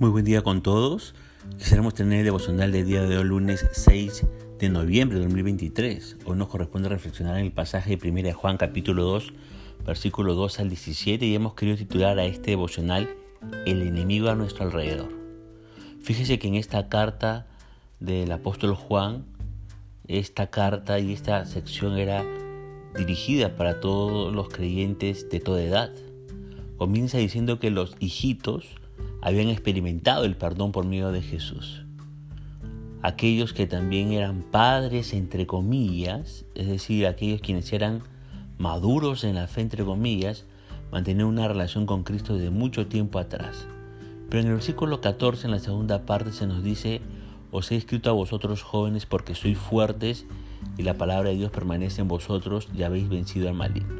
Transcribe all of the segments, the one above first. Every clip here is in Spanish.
Muy buen día con todos. Quisiéramos tener el devocional del día de hoy, lunes 6 de noviembre de 2023. Hoy nos corresponde reflexionar en el pasaje de 1 Juan capítulo 2, versículo 2 al 17 y hemos querido titular a este devocional El enemigo a nuestro alrededor. Fíjese que en esta carta del apóstol Juan, esta carta y esta sección era dirigida para todos los creyentes de toda edad. Comienza diciendo que los hijitos habían experimentado el perdón por medio de Jesús. Aquellos que también eran padres, entre comillas, es decir, aquellos quienes eran maduros en la fe, entre comillas, mantenían una relación con Cristo de mucho tiempo atrás. Pero en el versículo 14, en la segunda parte, se nos dice, os he escrito a vosotros jóvenes porque sois fuertes y la palabra de Dios permanece en vosotros y habéis vencido al maligno.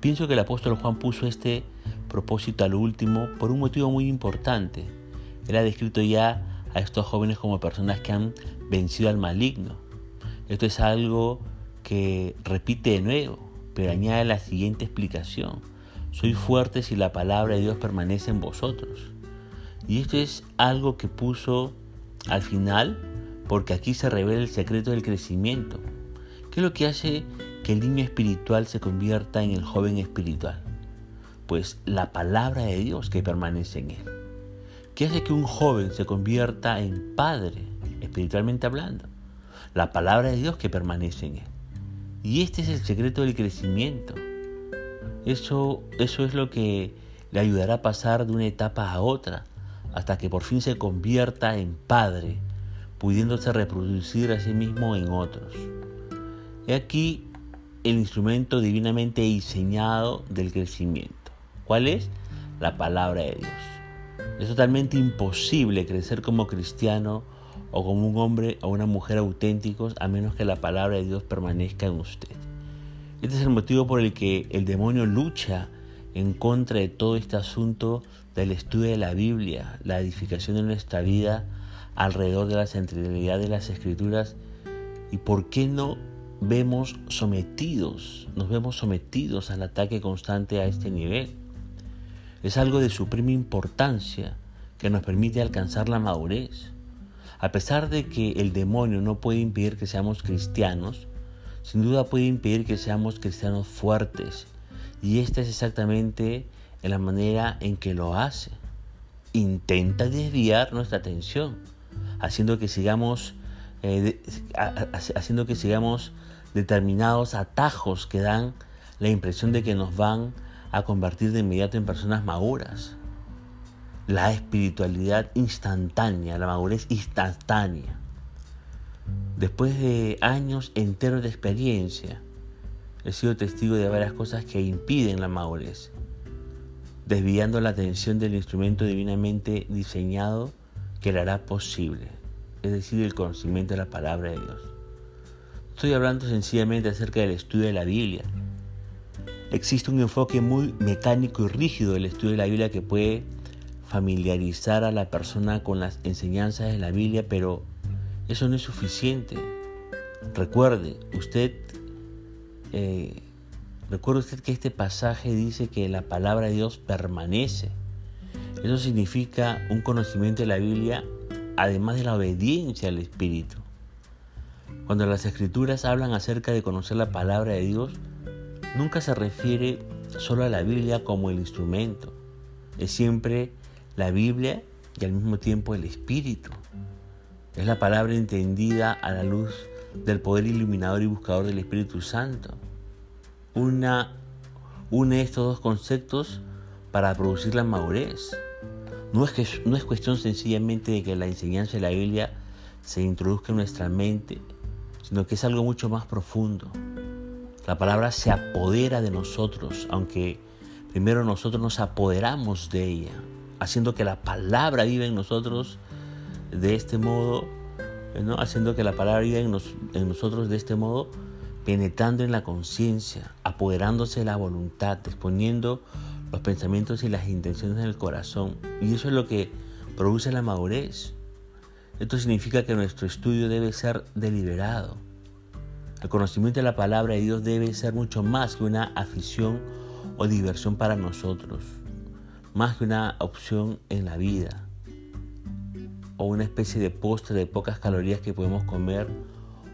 Pienso que el apóstol Juan puso este propósito al último por un motivo muy importante. Él ha descrito ya a estos jóvenes como personas que han vencido al maligno. Esto es algo que repite de nuevo, pero añade la siguiente explicación. Soy fuerte si la palabra de Dios permanece en vosotros. Y esto es algo que puso al final porque aquí se revela el secreto del crecimiento. ¿Qué es lo que hace que el niño espiritual se convierta en el joven espiritual? Pues la palabra de Dios que permanece en él. ¿Qué hace que un joven se convierta en padre, espiritualmente hablando? La palabra de Dios que permanece en él. Y este es el secreto del crecimiento. Eso, eso es lo que le ayudará a pasar de una etapa a otra, hasta que por fin se convierta en padre, pudiéndose reproducir a sí mismo en otros. He aquí el instrumento divinamente diseñado del crecimiento. ¿Cuál es? La palabra de Dios. Es totalmente imposible crecer como cristiano o como un hombre o una mujer auténticos a menos que la palabra de Dios permanezca en usted. Este es el motivo por el que el demonio lucha en contra de todo este asunto del estudio de la Biblia, la edificación de nuestra vida alrededor de la centralidad de las escrituras y por qué no vemos sometidos, nos vemos sometidos al ataque constante a este nivel es algo de suprema importancia que nos permite alcanzar la madurez. A pesar de que el demonio no puede impedir que seamos cristianos, sin duda puede impedir que seamos cristianos fuertes. Y esta es exactamente la manera en que lo hace. Intenta desviar nuestra atención, haciendo que sigamos, eh, haciendo que sigamos determinados atajos que dan la impresión de que nos van a convertir de inmediato en personas maduras. La espiritualidad instantánea, la madurez instantánea. Después de años enteros de experiencia, he sido testigo de varias cosas que impiden la madurez, desviando la atención del instrumento divinamente diseñado que la hará posible, es decir, el conocimiento de la palabra de Dios. Estoy hablando sencillamente acerca del estudio de la Biblia, Existe un enfoque muy mecánico y rígido del estudio de la Biblia que puede familiarizar a la persona con las enseñanzas de la Biblia, pero eso no es suficiente. Recuerde, usted, eh, recuerde usted que este pasaje dice que la palabra de Dios permanece. Eso significa un conocimiento de la Biblia, además de la obediencia al Espíritu. Cuando las escrituras hablan acerca de conocer la palabra de Dios, nunca se refiere solo a la Biblia como el instrumento. Es siempre la Biblia y al mismo tiempo el Espíritu. Es la palabra entendida a la luz del poder iluminador y buscador del Espíritu Santo. Una, une estos dos conceptos para producir la madurez. No es, que, no es cuestión sencillamente de que la enseñanza de la Biblia se introduzca en nuestra mente, sino que es algo mucho más profundo. La palabra se apodera de nosotros, aunque primero nosotros nos apoderamos de ella, haciendo que la palabra viva en nosotros de este modo, ¿no? haciendo que la palabra viva en, en nosotros de este modo, penetrando en la conciencia, apoderándose de la voluntad, exponiendo los pensamientos y las intenciones del corazón. Y eso es lo que produce la madurez. Esto significa que nuestro estudio debe ser deliberado el conocimiento de la palabra de Dios debe ser mucho más que una afición o diversión para nosotros, más que una opción en la vida. o una especie de postre de pocas calorías que podemos comer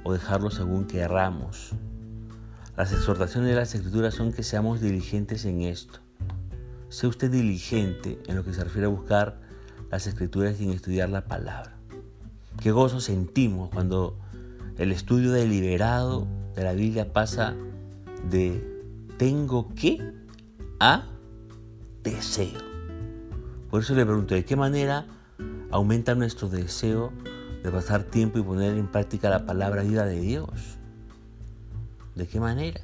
o dejarlo según querramos. Las exhortaciones de las escrituras son que seamos diligentes en esto. Sea usted diligente en lo que se refiere a buscar las escrituras y en estudiar la palabra. Qué gozo sentimos cuando el estudio deliberado de la Biblia pasa de tengo que a deseo. Por eso le pregunto, ¿de qué manera aumenta nuestro deseo de pasar tiempo y poner en práctica la palabra vida de Dios? ¿De qué manera?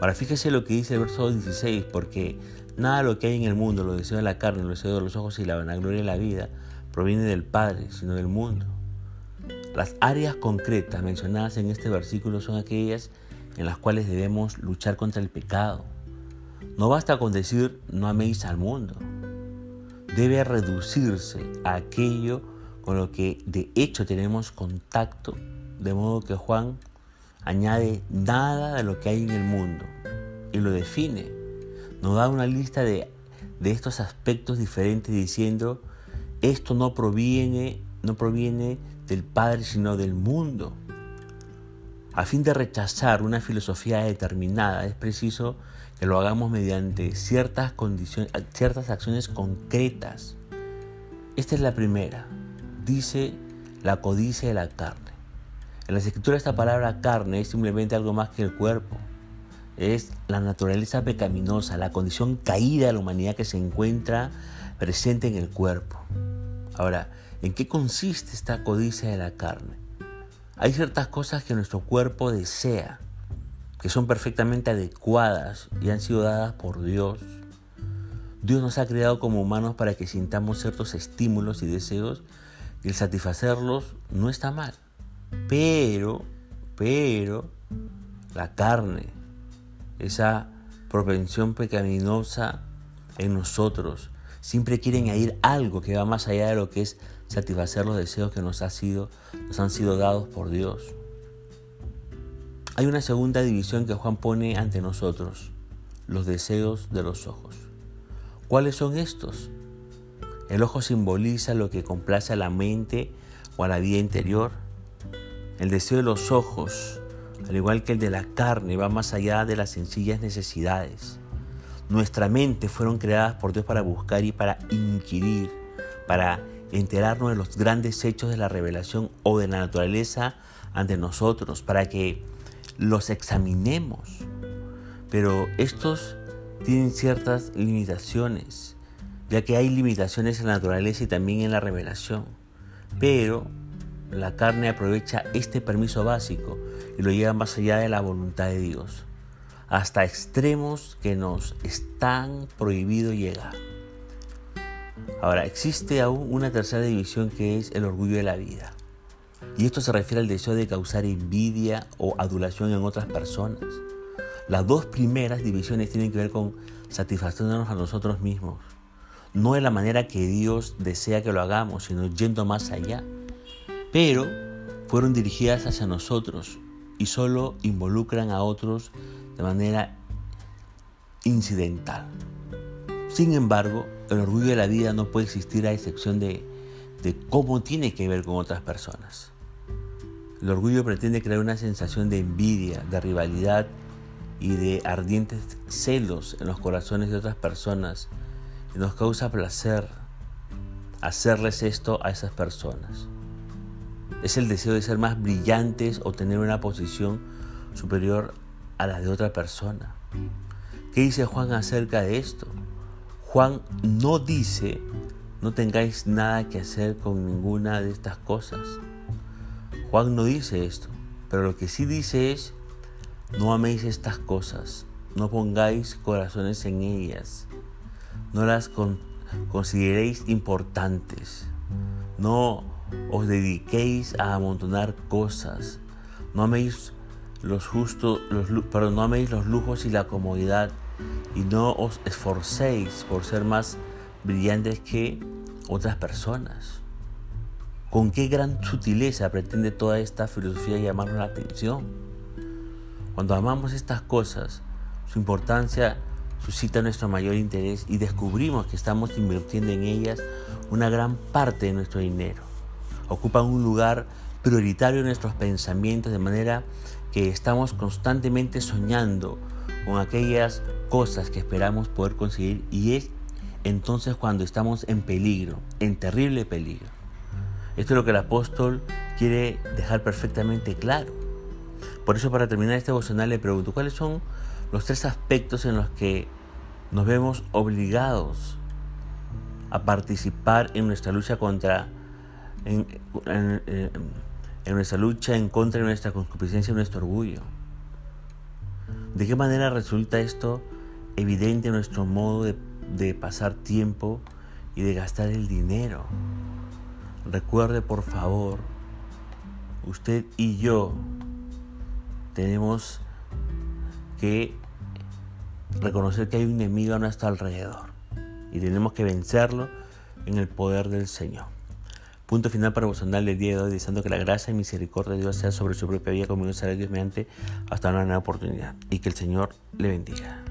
Ahora fíjese lo que dice el verso 16, porque nada de lo que hay en el mundo, lo deseo de la carne, lo deseo de los ojos y la vanagloria de la vida, proviene del Padre, sino del mundo. Las áreas concretas mencionadas en este versículo son aquellas en las cuales debemos luchar contra el pecado. No basta con decir no améis al mundo. Debe reducirse a aquello con lo que de hecho tenemos contacto, de modo que Juan añade nada de lo que hay en el mundo y lo define. Nos da una lista de, de estos aspectos diferentes diciendo esto no proviene, no proviene del Padre, sino del mundo. A fin de rechazar una filosofía determinada, es preciso que lo hagamos mediante ciertas condiciones, ciertas acciones concretas. Esta es la primera. Dice la codicia de la carne. En las escrituras esta palabra carne es simplemente algo más que el cuerpo. Es la naturaleza pecaminosa, la condición caída de la humanidad que se encuentra presente en el cuerpo. Ahora, ¿en qué consiste esta codicia de la carne? Hay ciertas cosas que nuestro cuerpo desea, que son perfectamente adecuadas y han sido dadas por Dios. Dios nos ha creado como humanos para que sintamos ciertos estímulos y deseos y el satisfacerlos no está mal. Pero, pero, la carne, esa propensión pecaminosa en nosotros, siempre quieren añadir algo que va más allá de lo que es satisfacer los deseos que nos, sido, nos han sido dados por Dios. Hay una segunda división que Juan pone ante nosotros, los deseos de los ojos. ¿Cuáles son estos? El ojo simboliza lo que complace a la mente o a la vida interior. El deseo de los ojos, al igual que el de la carne, va más allá de las sencillas necesidades. Nuestra mente fueron creadas por Dios para buscar y para inquirir, para enterarnos de los grandes hechos de la revelación o de la naturaleza ante nosotros, para que los examinemos. Pero estos tienen ciertas limitaciones, ya que hay limitaciones en la naturaleza y también en la revelación. Pero la carne aprovecha este permiso básico y lo lleva más allá de la voluntad de Dios hasta extremos que nos están prohibido llegar. Ahora, existe aún una tercera división que es el orgullo de la vida. Y esto se refiere al deseo de causar envidia o adulación en otras personas. Las dos primeras divisiones tienen que ver con satisfacernos a nosotros mismos. No de la manera que Dios desea que lo hagamos, sino yendo más allá. Pero fueron dirigidas hacia nosotros y solo involucran a otros de manera incidental. Sin embargo, el orgullo de la vida no puede existir a excepción de, de cómo tiene que ver con otras personas. El orgullo pretende crear una sensación de envidia, de rivalidad y de ardientes celos en los corazones de otras personas y nos causa placer hacerles esto a esas personas. Es el deseo de ser más brillantes o tener una posición superior a la de otra persona. ¿Qué dice Juan acerca de esto? Juan no dice, no tengáis nada que hacer con ninguna de estas cosas. Juan no dice esto, pero lo que sí dice es, no améis estas cosas, no pongáis corazones en ellas, no las consideréis importantes, no os dediquéis a amontonar cosas, no améis los justos, los, pero no améis los lujos y la comodidad y no os esforcéis por ser más brillantes que otras personas. ¿Con qué gran sutileza pretende toda esta filosofía llamarnos la atención? Cuando amamos estas cosas, su importancia suscita nuestro mayor interés y descubrimos que estamos invirtiendo en ellas una gran parte de nuestro dinero. Ocupan un lugar prioritario en nuestros pensamientos de manera que estamos constantemente soñando con aquellas cosas que esperamos poder conseguir y es entonces cuando estamos en peligro, en terrible peligro. Esto es lo que el apóstol quiere dejar perfectamente claro. Por eso para terminar este devocional le pregunto, ¿cuáles son los tres aspectos en los que nos vemos obligados a participar en nuestra lucha contra, nuestra lucha en contra de nuestra concupiscencia y nuestro orgullo. ¿De qué manera resulta esto evidente en nuestro modo de, de pasar tiempo y de gastar el dinero? Recuerde por favor, usted y yo tenemos que reconocer que hay un enemigo a nuestro alrededor y tenemos que vencerlo en el poder del Señor. Punto final para andar del día de hoy, deseando que la gracia y misericordia de Dios sea sobre su propia vida, como Dios mediante hasta una nueva oportunidad y que el Señor le bendiga.